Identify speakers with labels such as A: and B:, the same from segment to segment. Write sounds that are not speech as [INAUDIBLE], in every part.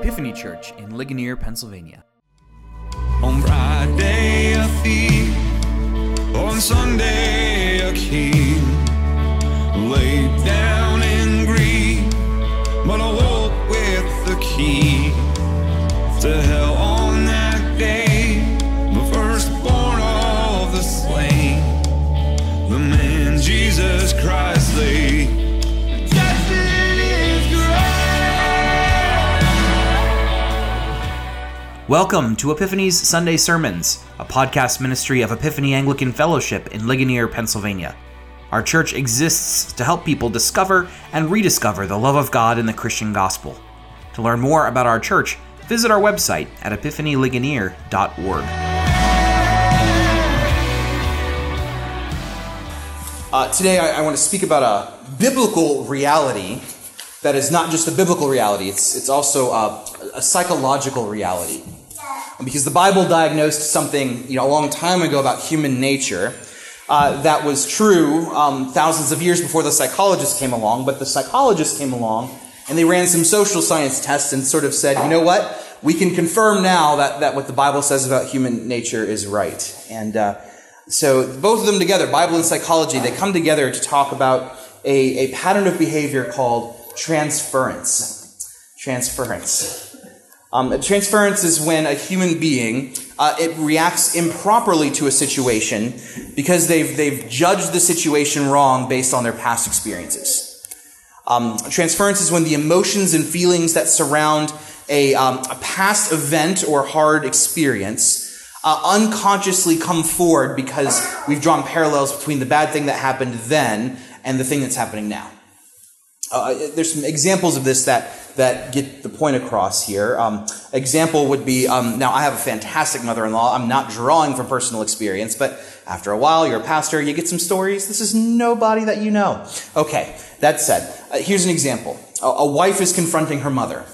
A: Epiphany Church in Ligonier, Pennsylvania.
B: On Friday, a thief. On Sunday, a king. Laid down
A: Welcome to Epiphany's Sunday Sermons, a podcast ministry of Epiphany Anglican Fellowship in Ligonier, Pennsylvania. Our church exists to help people discover and rediscover the love of God in the Christian gospel. To learn more about our church, visit our website at epiphanyligonier.org.
C: Uh, today, I, I want to speak about a biblical reality that is not just a biblical reality, it's, it's also a, a psychological reality. Because the Bible diagnosed something you know, a long time ago about human nature uh, that was true um, thousands of years before the psychologists came along, but the psychologists came along and they ran some social science tests and sort of said, you know what? We can confirm now that, that what the Bible says about human nature is right. And uh, so both of them together, Bible and psychology, they come together to talk about a, a pattern of behavior called transference. Transference. Um, transference is when a human being uh, it reacts improperly to a situation because they've they've judged the situation wrong based on their past experiences. Um, transference is when the emotions and feelings that surround a, um, a past event or hard experience uh, unconsciously come forward because we've drawn parallels between the bad thing that happened then and the thing that's happening now. Uh, there's some examples of this that, that get the point across here. Um, example would be um, now, I have a fantastic mother in law. I'm not drawing from personal experience, but after a while, you're a pastor, you get some stories. This is nobody that you know. Okay, that said, uh, here's an example a, a wife is confronting her mother.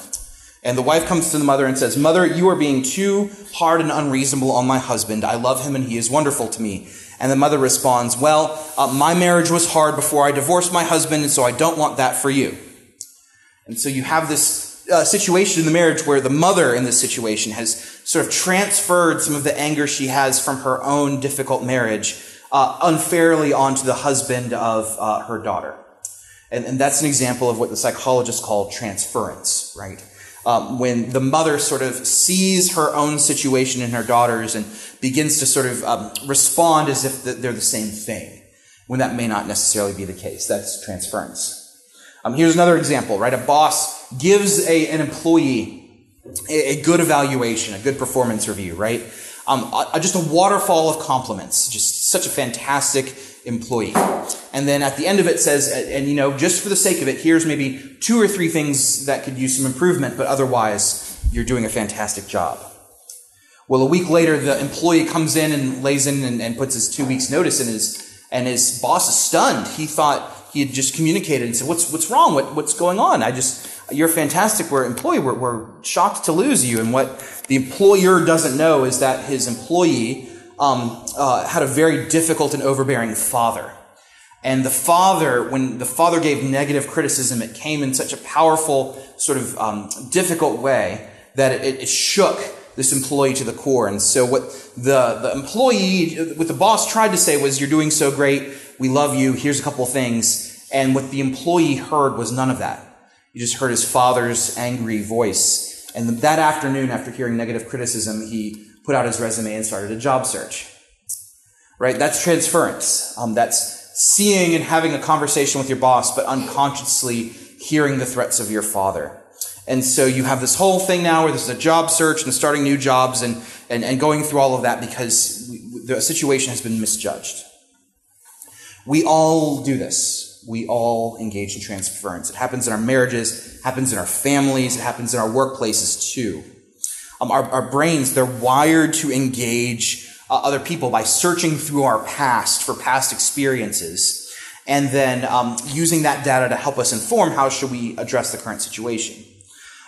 C: And the wife comes to the mother and says, Mother, you are being too hard and unreasonable on my husband. I love him and he is wonderful to me. And the mother responds, Well, uh, my marriage was hard before I divorced my husband, and so I don't want that for you. And so you have this uh, situation in the marriage where the mother in this situation has sort of transferred some of the anger she has from her own difficult marriage uh, unfairly onto the husband of uh, her daughter. And, and that's an example of what the psychologists call transference, right? Um, when the mother sort of sees her own situation in her daughters and begins to sort of um, respond as if they're the same thing, when that may not necessarily be the case. That's transference. Um, here's another example, right? A boss gives a, an employee a, a good evaluation, a good performance review, right? Um, a, just a waterfall of compliments. Just such a fantastic employee. And then at the end of it says, and, you know, just for the sake of it, here's maybe two or three things that could use some improvement, but otherwise, you're doing a fantastic job. Well, a week later, the employee comes in and lays in and, and puts his two weeks notice in his, and his boss is stunned. He thought he had just communicated and said, what's, what's wrong? What, what's going on? I just, you're fantastic. We're employee. We're, we're shocked to lose you. And what the employer doesn't know is that his employee um, uh, had a very difficult and overbearing father. And the father, when the father gave negative criticism, it came in such a powerful, sort of um, difficult way that it, it, shook this employee to the core. And so what the, the employee, what the boss tried to say was, you're doing so great. We love you. Here's a couple of things. And what the employee heard was none of that. He just heard his father's angry voice. And that afternoon, after hearing negative criticism, he put out his resume and started a job search. Right? That's transference. Um, that's seeing and having a conversation with your boss, but unconsciously hearing the threats of your father. And so you have this whole thing now where there's a job search and starting new jobs and, and, and going through all of that because the situation has been misjudged. We all do this. We all engage in transference. It happens in our marriages, happens in our families, it happens in our workplaces too. Um, our, our, brains, they're wired to engage uh, other people by searching through our past for past experiences and then um, using that data to help us inform how should we address the current situation.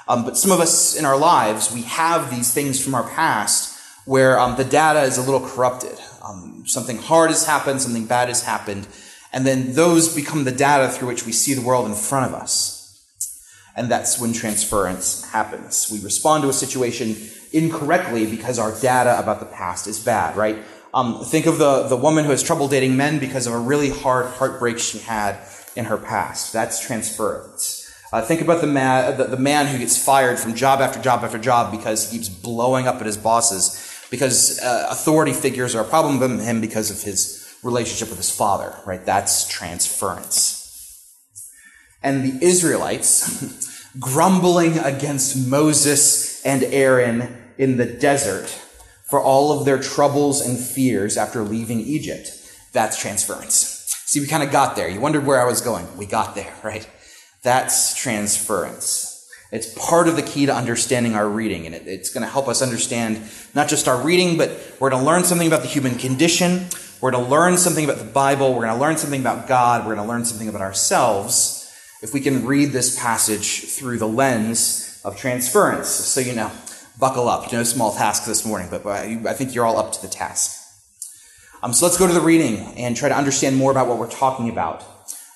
C: Um, but some of us in our lives, we have these things from our past where um, the data is a little corrupted. Um, something hard has happened, something bad has happened, and then those become the data through which we see the world in front of us. And that's when transference happens. We respond to a situation incorrectly because our data about the past is bad, right? Um, think of the, the woman who has trouble dating men because of a really hard heartbreak she had in her past. That's transference. Uh, think about the man, the, the man who gets fired from job after job after job because he keeps blowing up at his bosses because uh, authority figures are a problem with him because of his relationship with his father, right? That's transference. And the Israelites, [LAUGHS] grumbling against Moses and Aaron in the desert for all of their troubles and fears after leaving Egypt. That's transference. See, we kind of got there. You wondered where I was going. We got there, [LAUGHS] right? That's transference. It's part of the key to understanding our reading, and it, it's going to help us understand not just our reading, but we're going to learn something about the human condition. We're going to learn something about the Bible. We're going to learn something about God. We're going to learn something about ourselves if we can read this passage through the lens of transference. So, you know, buckle up. No small task this morning, but I think you're all up to the task. Um, so let's go to the reading and try to understand more about what we're talking about.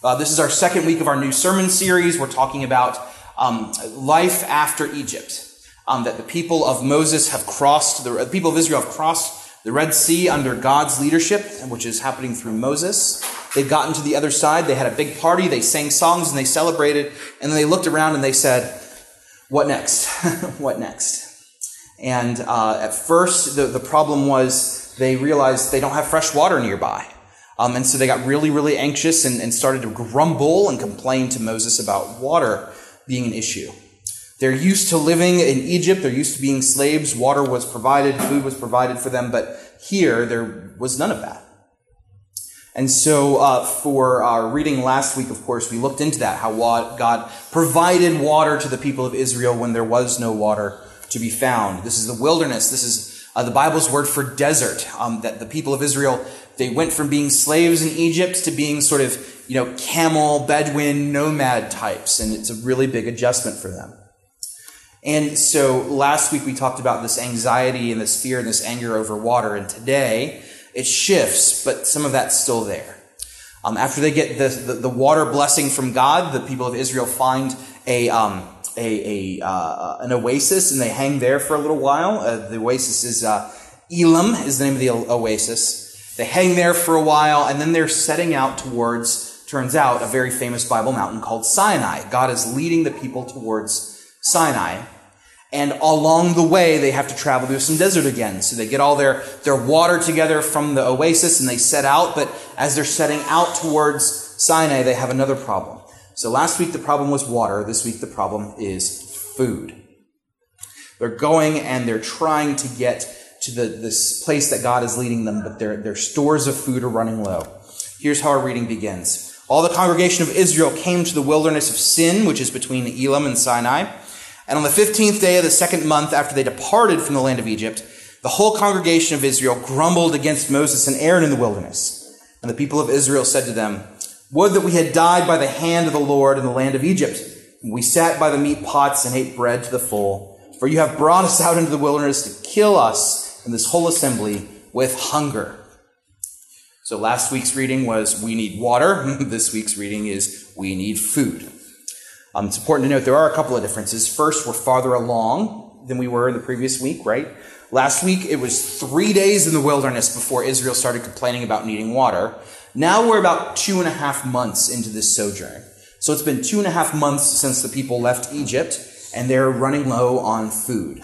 C: Uh, this is our second week of our new sermon series. We're talking about um, life after Egypt. Um, that the people of Moses have crossed, the, the people of Israel have crossed the Red Sea under God's leadership, which is happening through Moses. They've gotten to the other side. They had a big party. They sang songs and they celebrated. And then they looked around and they said, What next? [LAUGHS] what next? And uh, at first, the, the problem was they realized they don't have fresh water nearby. Um, and so they got really, really anxious and, and started to grumble and complain to Moses about water being an issue. They're used to living in Egypt. They're used to being slaves. Water was provided, food was provided for them, but here there was none of that. And so, uh, for our reading last week, of course, we looked into that, how God provided water to the people of Israel when there was no water to be found. This is the wilderness. This is uh, the Bible's word for desert. Um, that the people of Israel they went from being slaves in Egypt to being sort of, you know, camel, Bedouin, nomad types, and it's a really big adjustment for them. And so last week we talked about this anxiety and this fear and this anger over water, and today it shifts, but some of that's still there. Um, after they get the, the, the, water blessing from God, the people of Israel find a, um, a, a uh, an oasis and they hang there for a little while. Uh, the oasis is uh, Elim, is the name of the oasis. They hang there for a while, and then they're setting out towards, turns out, a very famous Bible mountain called Sinai. God is leading the people towards Sinai. And along the way, they have to travel through some desert again. So they get all their, their water together from the oasis and they set out. But as they're setting out towards Sinai, they have another problem. So last week the problem was water. This week the problem is food. They're going and they're trying to get to the, this place that God is leading them, but their, their stores of food are running low. Here's how our reading begins. All the congregation of Israel came to the wilderness of Sin, which is between Elim and Sinai. And on the 15th day of the second month after they departed from the land of Egypt, the whole congregation of Israel grumbled against Moses and Aaron in the wilderness. And the people of Israel said to them, Would that we had died by the hand of the Lord in the land of Egypt. We sat by the meat pots and ate bread to the full. For you have brought us out into the wilderness to kill us and this whole assembly with hunger. So last week's reading was we need water. [LAUGHS] this week's reading is we need food. Um, it's important to note there are a couple of differences. First, we're farther along than we were in the previous week, right? Last week, it was three days in the wilderness before Israel started complaining about needing water. Now we're about two and a half months into this sojourn. So it's been two and a half months since the people left Egypt, and they're running low on food.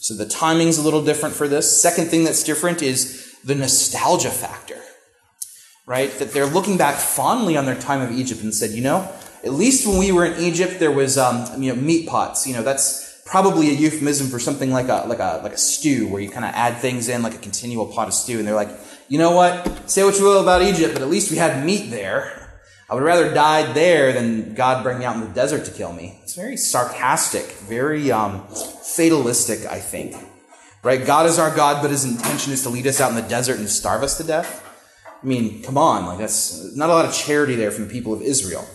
C: So the timing's a little different for this. Second thing that's different is the nostalgia factor, right? That they're looking back fondly on their time of Egypt and said, you know, at least when we were in Egypt, there was, um, you know, meat pots. You know, that's probably a euphemism for something like a like a like a stew, where you kind of add things in like a continual pot of stew. And they're like, you know what? Say what you will about Egypt, but at least we had meat there. I would rather die there than God bring me out in the desert to kill me. It's very sarcastic, very um, fatalistic, I think. Right? God is our God, but his intention is to lead us out in the desert and starve us to death. I mean, come on, like that's not a lot of charity there from the people of Israel.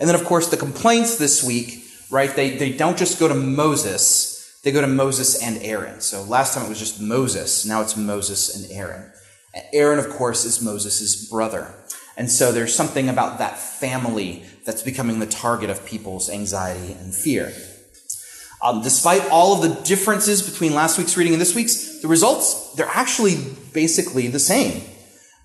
C: And then, of course, the complaints this week, right? They, they don't just go to Moses, they go to Moses and Aaron. So last time it was just Moses, now it's Moses and Aaron. And Aaron, of course, is Moses' brother. And so there's something about that family that's becoming the target of people's anxiety and fear. Um, despite all of the differences between last week's reading and this week's, the results, they're actually basically the same.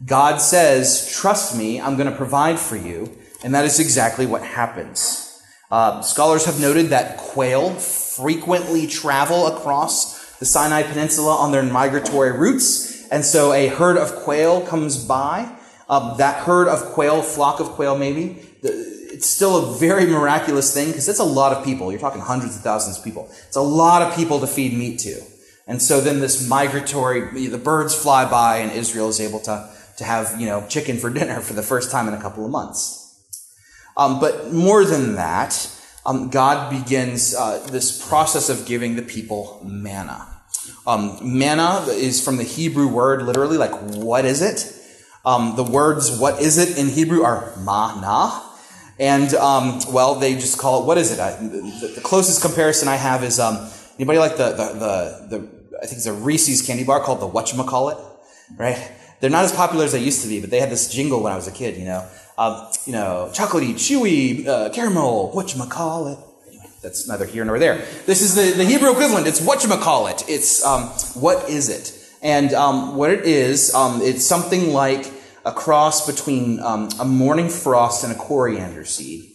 C: God says, Trust me, I'm going to provide for you. And that is exactly what happens. Uh, scholars have noted that quail frequently travel across the Sinai Peninsula on their migratory routes. And so a herd of quail comes by. Um, that herd of quail, flock of quail maybe, it's still a very miraculous thing because it's a lot of people. You're talking hundreds of thousands of people. It's a lot of people to feed meat to. And so then this migratory, the birds fly by and Israel is able to, to have, you know, chicken for [LAUGHS] dinner for the first time in a couple of months. Um, but more than that, um, God begins uh, this process of giving the people manna. Um, manna is from the Hebrew word, literally, like, what is it? Um, the words, what is it in Hebrew are mana, and, um, well, they just call it, what is it? I, the, the, closest comparison I have is, um, anybody like the, the, the, the, I think it's a Reese's candy bar called the whatchamacallit, right? They're not as popular as they used to be, but they had this jingle when I was a kid, you know. You know, chocolatey, chewy, uh, caramel, whatchamacallit. Anyway, that's neither here nor there. This is the, the Hebrew equivalent. It's whatchamacallit. It's, um, what is it? And, um, what it is, um, it's something like, a cross between um, a morning frost and a coriander seed,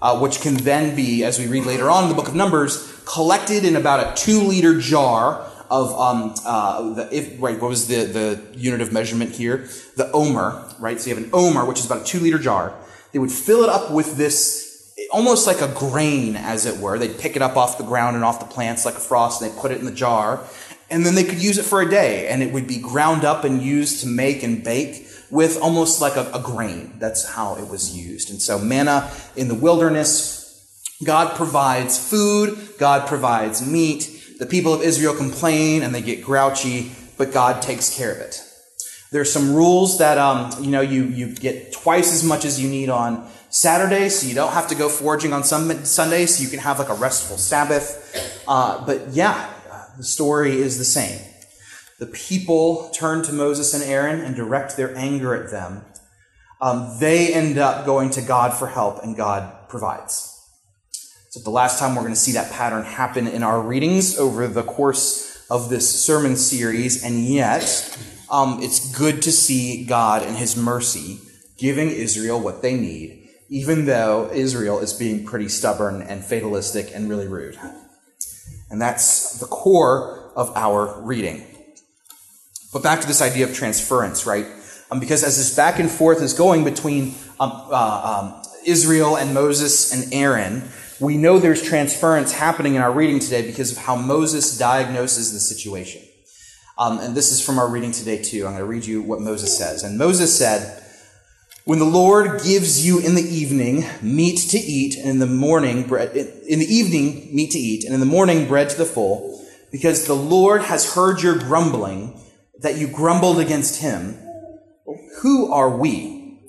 C: uh, which can then be, as we read later on in the book of Numbers, collected in about a two liter jar of um, uh, the, if, what was the, the unit of measurement here? The omer, right? So you have an omer, which is about a two liter jar. They would fill it up with this almost like a grain, as it were. They'd pick it up off the ground and off the plants like a frost, and they'd put it in the jar. And then they could use it for a day, and it would be ground up and used to make and bake with almost like a, a grain. That's how it was used. And so manna in the wilderness, God provides food, God provides meat. The people of Israel complain and they get grouchy, but God takes care of it. There's some rules that um, you know you, you get twice as much as you need on Saturday, so you don't have to go foraging on some Sunday, so you can have like a restful Sabbath. Uh, but yeah, the story is the same. The people turn to Moses and Aaron and direct their anger at them. Um, they end up going to God for help, and God provides. So, the last time we're going to see that pattern happen in our readings over the course of this sermon series, and yet um, it's good to see God and His mercy giving Israel what they need, even though Israel is being pretty stubborn and fatalistic and really rude. And that's the core of our reading. But back to this idea of transference, right? Um, because as this back and forth is going between um, uh, um, Israel and Moses and Aaron, we know there's transference happening in our reading today because of how Moses diagnoses the situation. Um, and this is from our reading today, too. I'm going to read you what Moses says. And Moses said, When the Lord gives you in the evening meat to eat, and in the morning bread, in the evening meat to eat, and in the morning bread to the full, because the Lord has heard your grumbling, that you grumbled against him, who are we?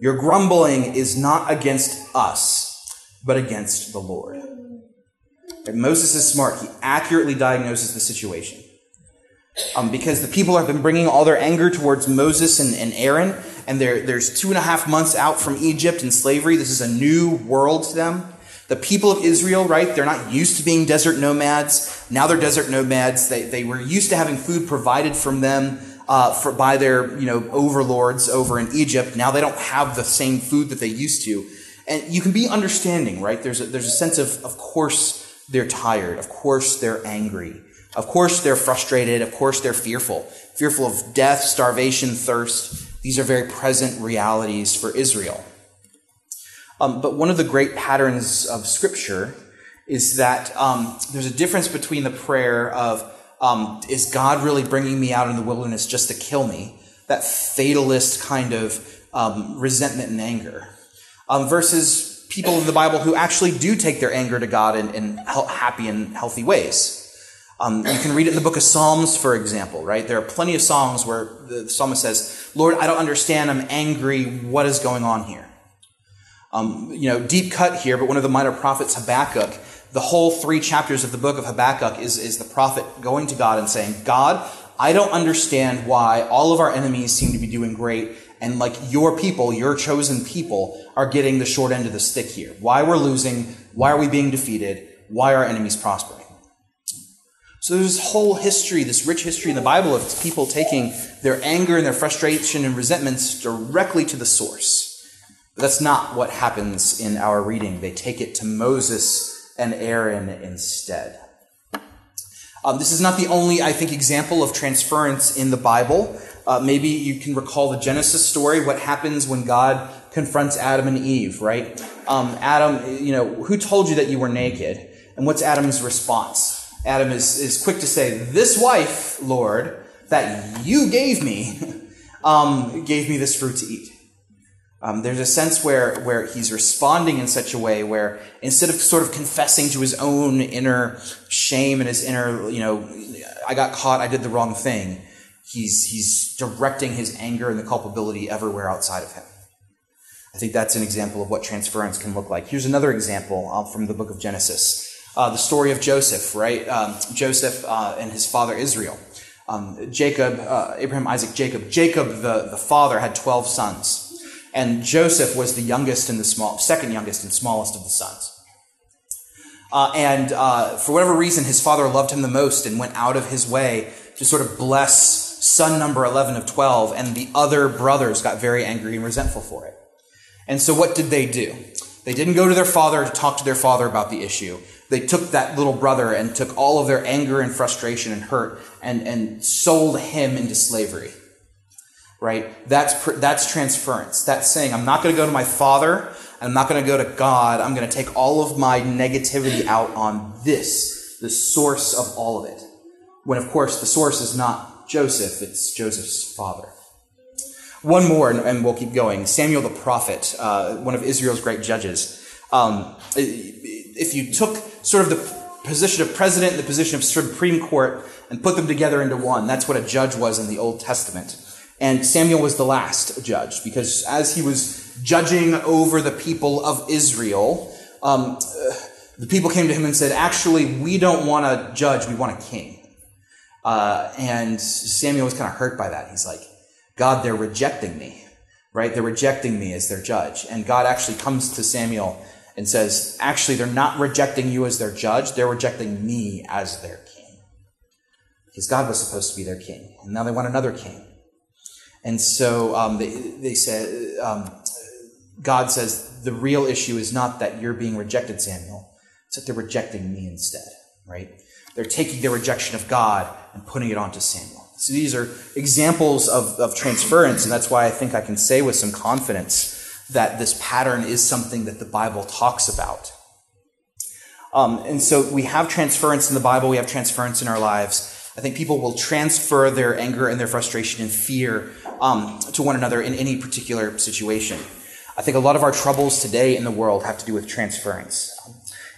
C: Your grumbling is not against us, but against the Lord. And Moses is smart. He accurately diagnoses the situation. Um, because the people have been bringing all their anger towards Moses and, and Aaron, and there's two and a half months out from Egypt and slavery. This is a new world to them. The people of Israel, right, they're not used to being desert nomads. Now they're desert nomads. They, they were used to having food provided from them uh, for, by their you know overlords over in Egypt. Now they don't have the same food that they used to. And you can be understanding, right? There's a, there's a sense of, of course, they're tired. Of course, they're angry. Of course, they're frustrated. Of course, they're fearful. Fearful of death, starvation, thirst. These are very present realities for Israel. Um, but one of the great patterns of Scripture is that um, there's a difference between the prayer of, um, is God really bringing me out in the wilderness just to kill me? That fatalist kind of um, resentment and anger. Um, versus people in the Bible who actually do take their anger to God in, in happy and healthy ways. Um, you can read it in the book of Psalms, for example, right? There are plenty of songs where the psalmist says, Lord, I don't understand. I'm angry. What is going on here? Um, you know, deep cut here, but one of the minor prophets, Habakkuk, the whole three chapters of the book of Habakkuk is, is the prophet going to God and saying, God, I don't understand why all of our enemies seem to be doing great And like your people, your chosen people, are getting the short end of the stick here. Why we're losing, why are we being defeated, why are enemies prospering? So there's this whole history, this rich history in the Bible of people taking their anger and their frustration and resentments directly to the source. But that's not what happens in our reading. They take it to Moses and Aaron instead. Um, this is not the only, I think, example of transference in the Bible. Uh, maybe you can recall the Genesis story, what happens when God confronts Adam and Eve, right? Um, Adam, you know, who told you that you were naked? And what's Adam's response? Adam is, is quick to say, This wife, Lord, that you gave me, [LAUGHS] um, gave me this fruit to eat. Um, there's a sense where, where he's responding in such a way where instead of sort of confessing to his own inner shame and his inner, you know, I got caught, I did the wrong thing, he's, he's directing his anger and the culpability everywhere outside of him. I think that's an example of what transference can look like. Here's another example uh, from the book of Genesis. Uh, the story of Joseph, right? Um, Joseph uh, and his father Israel. Um, Jacob, uh, Abraham, Isaac, Jacob. Jacob, the, the father, had 12 sons. And Joseph was the youngest and the small, second youngest and smallest of the sons. Uh, and uh, for whatever reason, his father loved him the most and went out of his way to sort of bless son number 11 of 12. And the other brothers got very angry and resentful for it. And so what did they do? They didn't go to their father to talk to their father about the issue they took that little brother and took all of their anger and frustration and hurt and, and sold him into slavery. Right? That's, that's transference. That's saying, I'm not going to go to my father I'm not going to go to God. I'm going to take all of my negativity out on this, the source of all of it. When, of course, the source is not Joseph, it's Joseph's father. One more, and we'll keep going. Samuel the prophet, uh, one of Israel's great judges. Um, if you took sort of the position of president and the position of Supreme Court and put them together into one. That's what a judge was in the Old Testament. And Samuel was the last judge because as he was judging over the people of Israel, um, uh, the people came to him and said, Actually, we don't want a judge, we want a king. Uh, and Samuel was kind of hurt by that. He's like, God, they're rejecting me, right? They're rejecting me as their judge. And God actually comes to Samuel and says, actually, they're not rejecting you as their judge, they're rejecting me as their king. Because God was supposed to be their king, and now they want another king. And so um, they, they said, um, God says, the real issue is not that you're being rejected, Samuel, it's that they're rejecting me instead, right? They're taking their rejection of God and putting it onto Samuel. So these are examples of, of transference, and that's why I think I can say with some confidence that this pattern is something that the Bible talks about. Um, and so we have transference in the Bible, we have transference in our lives. I think people will transfer their anger and their frustration and fear um, to one another in any particular situation. I think a lot of our troubles today in the world have to do with transference.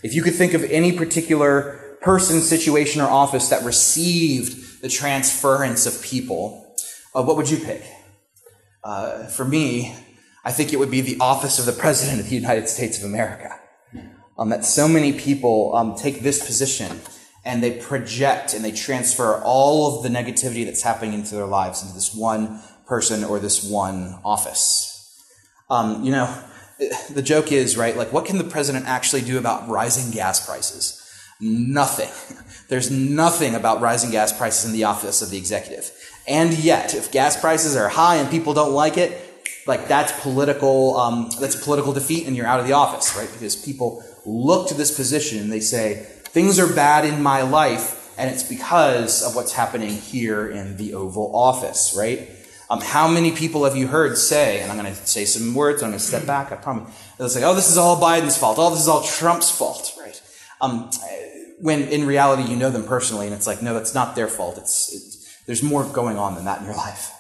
C: If you could think of any particular person, situation, or office that received the transference of people, uh, what would you pick? Uh, for me, I think it would be the office of the President of the United States of America. Um, that so many people um, take this position and they project and they transfer all of the negativity that's happening into their lives into this one person or this one office. Um, you know, the joke is, right, like, what can the president actually do about rising gas prices? Nothing. [LAUGHS] There's nothing about rising gas prices in the office of the executive. And yet, if gas prices are high and people don't like it, like that's political um, that's political defeat and you're out of the office right because people look to this position and they say things are bad in my life and it's because of what's happening here in the oval office right um, how many people have you heard say and i'm going to say some words i'm going to step back i promise they'll say oh this is all biden's fault oh this is all trump's fault um, when in reality you know them personally and it's like no that's not their fault it's, it's there's more going on than that in your [LAUGHS] life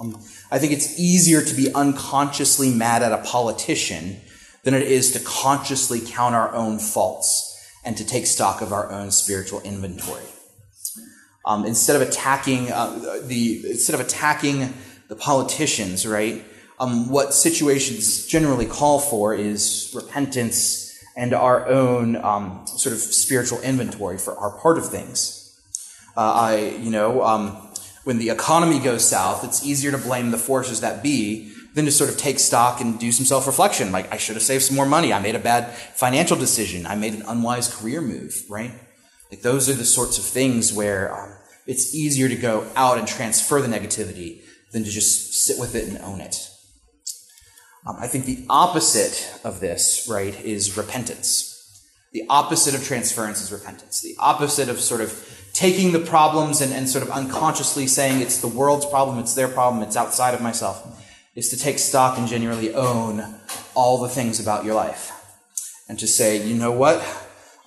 C: um, I think it's easier to be unconsciously mad at a politician than it is to consciously count our own faults and to take stock of our own spiritual inventory. Um, instead of attacking uh, the instead of attacking the politicians, right? Um, what situations generally call for is repentance and our own um, sort of spiritual inventory for our part of things. Uh, I, you know, um, When the economy goes south, it's easier to blame the forces that be than to sort of take stock and do some self reflection. Like, I should have saved some more money. I made a bad financial decision. I made an unwise career move, right? Like, those are the sorts of things where um, it's easier to go out and transfer the negativity than to just sit with it and own it. Um, I think the opposite of this, right, is repentance. The opposite of transference is repentance. The opposite of sort of taking the problems and, and sort of unconsciously saying it's the world's problem, it's their problem, it's outside of myself, is to take stock and genuinely own all the things about your life. And to say, you know what?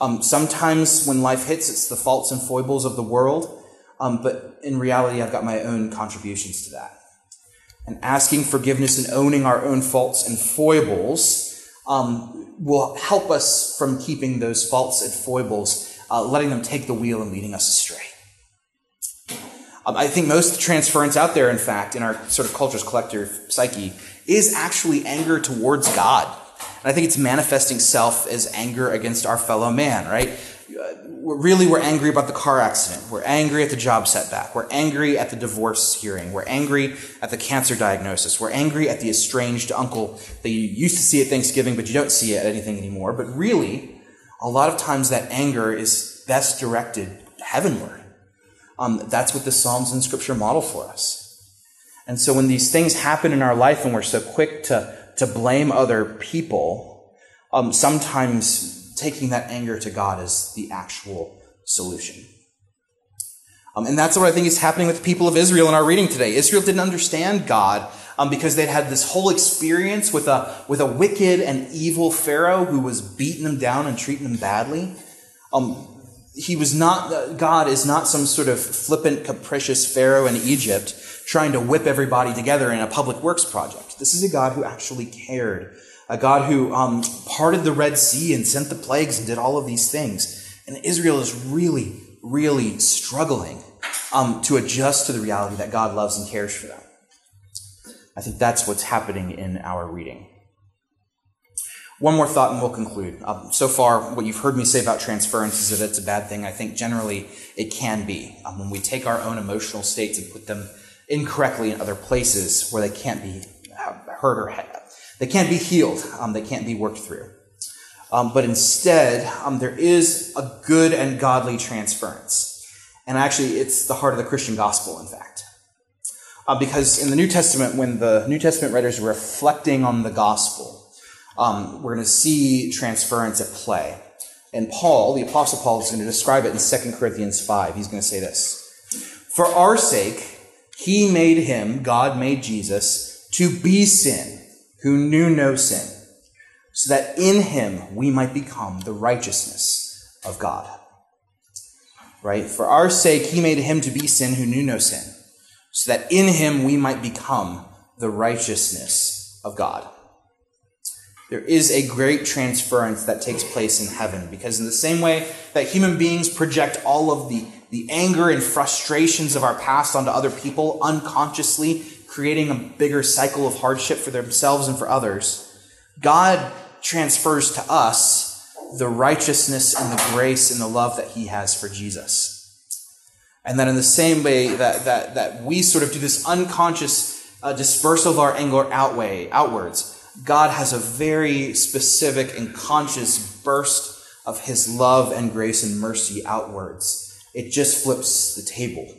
C: Um, sometimes when life hits, it's the faults and foibles of the world, um, but in reality, I've got my own contributions to that. And asking forgiveness and owning our own faults and foibles um, will help us from keeping those faults and foibles, uh, letting them take the wheel and leading us astray. Um, I think most transference out there, in fact, in our sort of culture's collective psyche, is actually anger towards God. And I think it's manifesting self as anger against our fellow man, right? We're really we're angry about the car accident. We're angry at the job setback. We're angry at the divorce hearing. We're angry at the cancer diagnosis. We're angry at the estranged uncle that you used to see at Thanksgiving, but you don't see it at anything anymore. But really, a lot of times that anger is best directed heavenward. Um, that's what the Psalms and Scripture model for us. And so when these things happen in our life and we're so quick to, to blame other people, um, sometimes taking that anger to God is the actual solution. Um, and that's what I think is happening with the people of Israel in our reading today. Israel didn't understand God um, because they'd had this whole experience with a, with a wicked and evil Pharaoh who was beating them down and treating them badly. Um, he was not, God is not some sort of flippant, capricious Pharaoh in Egypt trying to whip everybody together in a public works project. This is a God who actually cared a God who um, parted the Red Sea and sent the plagues and did all of these things. And Israel is really, really struggling um, to adjust to the reality that God loves and cares for them. I think that's what's happening in our reading. One more thought and we'll conclude. Um, so far, what you've heard me say about transference is that it's a bad thing. I think generally it can be. Um, when we take our own emotional states and put them incorrectly in other places where they can't be heard or they can't be healed, um, they can't be worked through. Um, but instead, um, there is a good and godly transference. And actually, it's the heart of the Christian gospel, in fact. Uh, because in the New Testament, when the New Testament writers are reflecting on the gospel, um, we're going to see transference at play. And Paul, the Apostle Paul, is going to describe it in 2 Corinthians 5. He's going to say this For our sake, he made him, God made Jesus, to be sin who knew no sin, so that in him we might become the righteousness of God. Right? For our sake, he made him to be sin who knew no sin, so that in him we might become the righteousness of God. There is a great transference that takes place in heaven because, in the same way that human beings project all of the, the anger and frustrations of our past onto other people unconsciously creating a bigger cycle of hardship for themselves and for others, God transfers to us the righteousness and the grace and the love that He has for Jesus. And that in the same way that, that, that we sort of do this unconscious uh, dispersal of our anger outway, outwards, God has a very specific and conscious burst of His love and grace and mercy outwards. It just flips the table.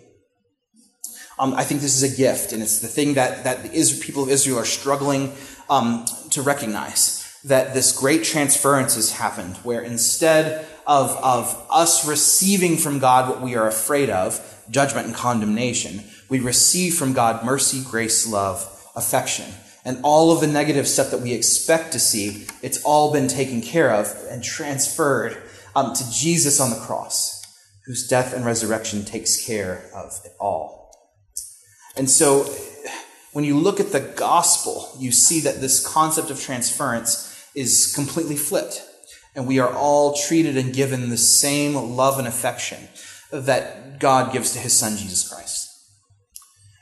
C: Um, I think this is a gift, and it's the thing that, that the people of Israel are struggling um, to recognize that this great transference has happened, where instead of, of us receiving from God what we are afraid of, judgment and condemnation, we receive from God mercy, grace, love, affection. And all of the negative stuff that we expect to see, it's all been taken care of and transferred um, to Jesus on the cross, whose death and resurrection takes care of it all. And so when you look at the gospel, you see that this concept of transference is completely flipped. And we are all treated and given the same love and affection that God gives to his son, Jesus Christ.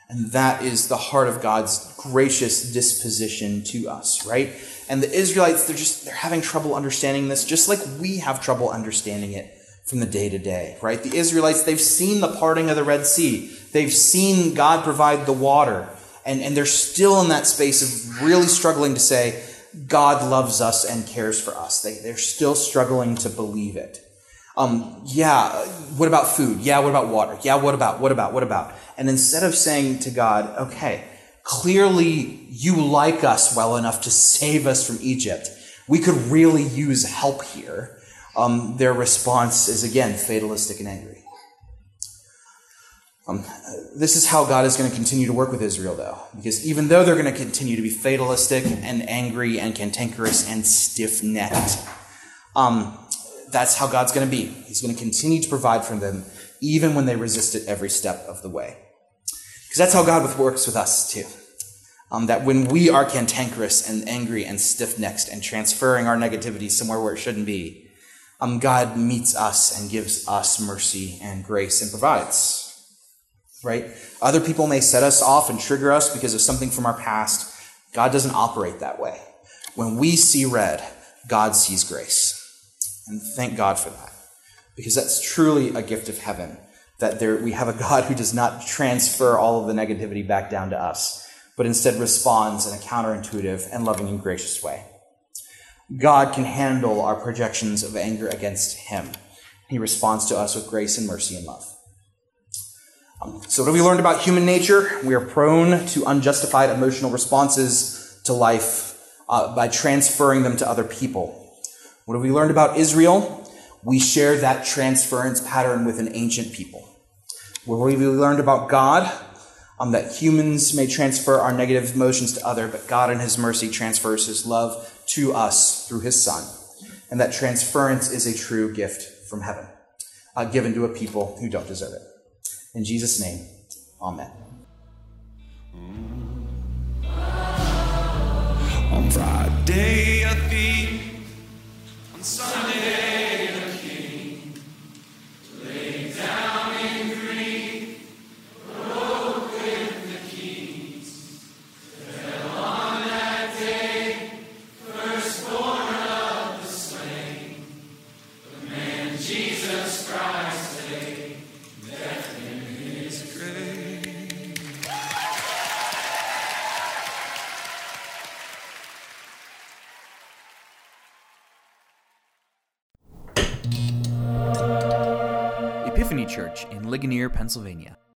C: And that is the heart of God's gracious disposition to us, right? And the Israelites, they're just, they're having trouble understanding this, just like we have trouble understanding it from the day to day, right? The Israelites, they've seen the parting of the Red Sea. They've seen God provide the water. And, and they're still in that space of really struggling to say, God loves us and cares for us. They, they're still struggling to believe it. Um, yeah, what about food? Yeah, what about water? Yeah, what about, what about, what about? And instead of saying to God, okay, clearly you like us well enough to [LAUGHS] save us from Egypt, we could really use help here um, their response is again fatalistic and angry. Um, this is how God is going to continue to work with Israel, though, because even though they're going to continue to be fatalistic and angry and cantankerous and stiff necked, um, that's how God's going to be. He's going to continue to provide for them, even when they resist it every step of the way. Because that's how God works with us, too. Um, that when we are cantankerous and angry and stiff necked and transferring our negativity somewhere where it shouldn't be, um, God meets us and gives us mercy and grace and provides. Right? Other people may set us off and trigger us because of something from our past. God doesn't operate that way. When we see red, God sees grace. And thank God for that. Because that's truly a gift of heaven. That there, we have a God who does not transfer all of the negativity back down to us, but instead responds in a counterintuitive and loving and gracious way. God can handle our projections of anger against him. He responds to us with grace and mercy and love. Um, so, what have we learned about human nature? We are prone to unjustified emotional responses to life uh, by transferring them to other people. What have we learned about Israel? We share that transference pattern with an ancient people. What have we learned about God? Um, that humans may transfer our negative emotions to other, but God in His mercy transfers His love to us through his Son. And that transference is a true gift from heaven, uh, given to a people who don't deserve it. In Jesus' name, amen.
B: On Friday, a thief. On Sunday,
A: Pennsylvania.